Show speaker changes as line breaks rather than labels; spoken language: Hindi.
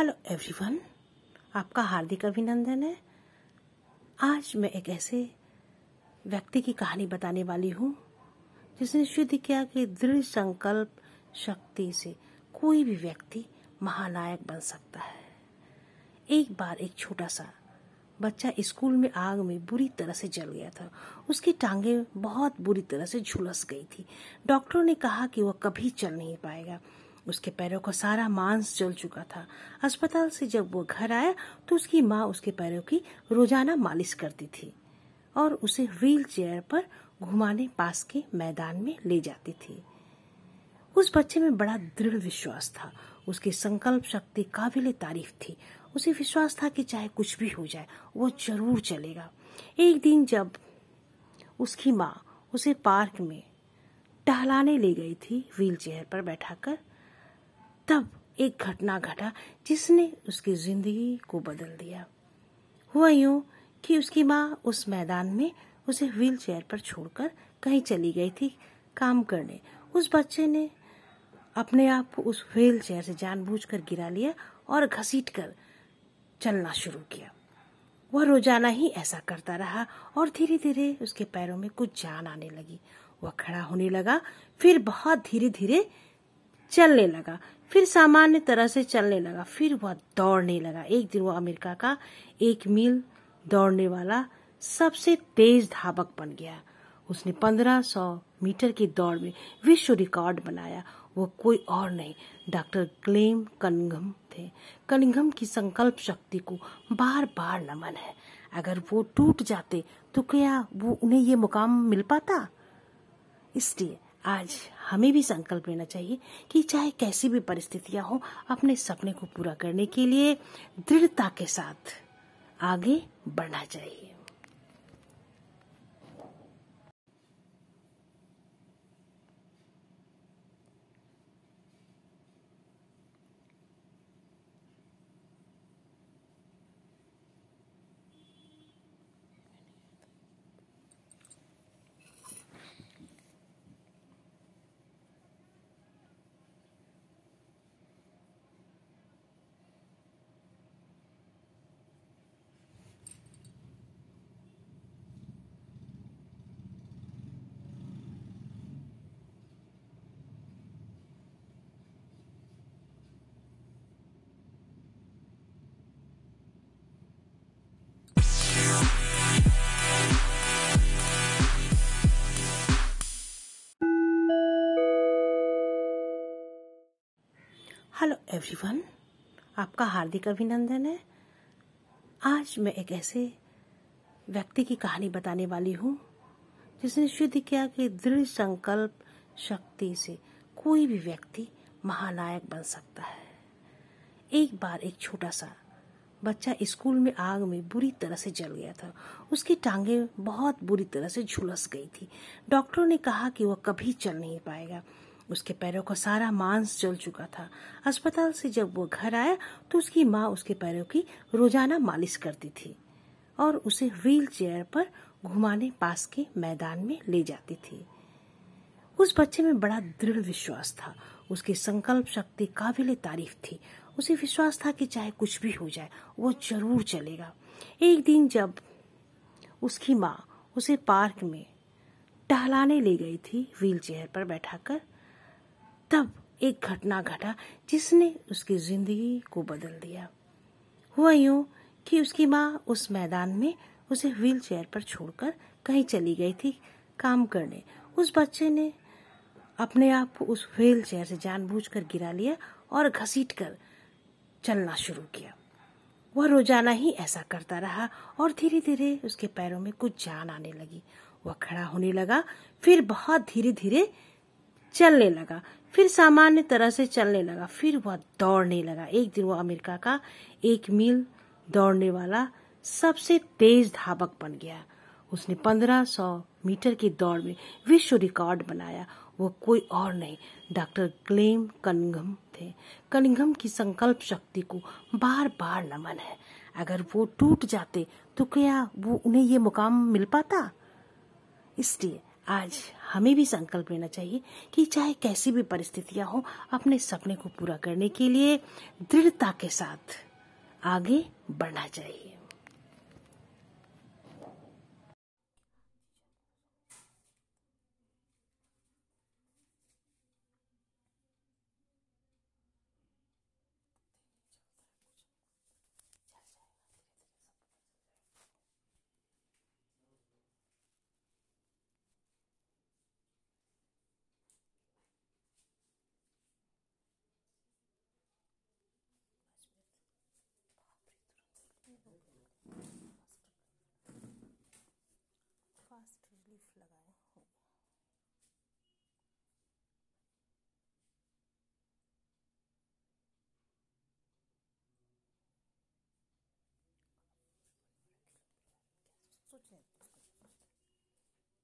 हेलो एवरीवन आपका हार्दिक अभिनंदन है। आज मैं एक ऐसे व्यक्ति की कहानी बताने वाली हूँ, जिसने सिद्ध किया कि दृढ़ संकल्प शक्ति से कोई भी व्यक्ति महानायक बन सकता है। एक बार एक छोटा सा बच्चा स्कूल में आग में बुरी तरह से जल गया था। उसकी टांगे बहुत बुरी तरह से झुलस गई थी। डॉक्टरों ने कहा कि वह कभी चल नहीं पाएगा। उसके पैरों का सारा मांस जल चुका था। अस्पताल से जब वो घर आया तो उसकी माँ उसके पैरों की रोज़ाना मालिश करती थी और उसे व्हील चेयर पर घुमाने पास के मैदान में ले जाती थी। उस बच्चे में बड़ा दृढ़ विश्वास था। उसकी संकल्प शक्ति काबिल तारीफ़ थी। उसे विश्वास था कि चाहे कुछ भी हो जाए, वो ज़रूर चलेगा। एक दिन जब उसकी माँ उसे पार्क में टहलाने ले गई थी, व्हील चेयर पर बैठाकर तब एक घटना घटा जिसने उसकी ज़िंदगी को बदल दिया। हुआ यूँ कि उसकी माँ उस मैदान में उसे व्हील चेयर पर छोड़कर कहीं चली गई थी काम करने। उस बच्चे ने अपने आप को उस व्हील चेयर से जानबूझकर गिरा लिया और घसीट कर चलना शुरू किया। वह रोज़ाना ही ऐसा करता रहा और धीरे धीरे उसके पैरों में कुछ जान आने लगी। वह खड़ा होने लगा, फिर बहुत धीरे धीरे चलने लगा। फिर सामान्य तरह से चलने लगा। फिर वह दौड़ने लगा। एक दिन वह अमेरिका का एक मील दौड़ने वाला सबसे तेज धावक बन गया। उसने पंद्रह सौ मीटर की दौड़ में विश्व रिकॉर्ड बनाया। वो कोई और नहीं, डॉक्टर क्लेम कनिंघम थे। कनिंघम की संकल्प शक्ति को बार बार नमन है। अगर वो टूट जाते तो क्या वो उन्हें ये मुकाम मिल पाता? इसलिए आज हमें भी संकल्प लेना चाहिए कि चाहे कैसी भी परिस्थितियाँ हो, अपने सपने को पूरा करने के लिए दृढ़ता के साथ आगे बढ़ना चाहिए। हेलो एवरीवन आपका हार्दिक अभिनंदन है। आज मैं एक ऐसे व्यक्ति की कहानी बताने वाली हूँ, जिसने सिद्ध किया कि दृढ़ संकल्प शक्ति से कोई भी व्यक्ति महानायक बन सकता है। एक बार एक छोटा सा बच्चा स्कूल में आग में बुरी तरह से जल गया था। उसकी टांगे बहुत बुरी तरह से झुलस गई थी। डॉक्टरों ने कहा कि वह कभी चल नहीं पाएगा। उसके पैरों का सारा मांस जल चुका था। अस्पताल से जब वो घर आया तो उसकी माँ उसके पैरों की रोज़ाना मालिश करती थी और उसे व्हील चेयर पर घुमाने पास के मैदान में ले जाती थी। उस बच्चे में बड़ा दृढ़ विश्वास था। उसकी संकल्प शक्ति काबिल तारीफ़ थी। उसे विश्वास था कि चाहे कुछ भी हो जाए, वो ज़रूर चलेगा। एक दिन जब उसकी माँ उसे पार्क में टहलाने ले गई थी, व्हील चेयर पर बैठाकर तब एक घटना घटा जिसने उसकी ज़िंदगी को बदल दिया। हुआ यूँ कि उसकी माँ उस मैदान में उसे व्हील चेयर पर छोड़कर कहीं चली गई थी काम करने। उस बच्चे ने अपने आप को उस व्हील चेयर से जानबूझकर गिरा लिया और घसीट कर चलना शुरू किया। वह रोज़ाना ही ऐसा करता रहा और धीरे धीरे उसके पैरों में कुछ जान आने लगी। वह खड़ा होने लगा, फिर बहुत धीरे धीरे चलने लगा। फिर सामान्य तरह से चलने लगा। फिर वह दौड़ने लगा। एक दिन वह अमेरिका का एक मील दौड़ने वाला सबसे तेज धावक बन गया। उसने पंद्रह सौ मीटर की दौड़ में विश्व रिकॉर्ड बनाया। वो कोई और नहीं, डॉक्टर क्लेम कनिंघम थे। कनिंघम की संकल्प शक्ति को बार बार नमन है। अगर वो टूट जाते तो क्या वो उन्हें ये मुकाम मिल पाता? इसलिए आज हमें भी संकल्प लेना चाहिए कि चाहे कैसी भी परिस्थितियाँ हो, अपने सपने को पूरा करने के लिए दृढ़ता के साथ आगे बढ़ना चाहिए।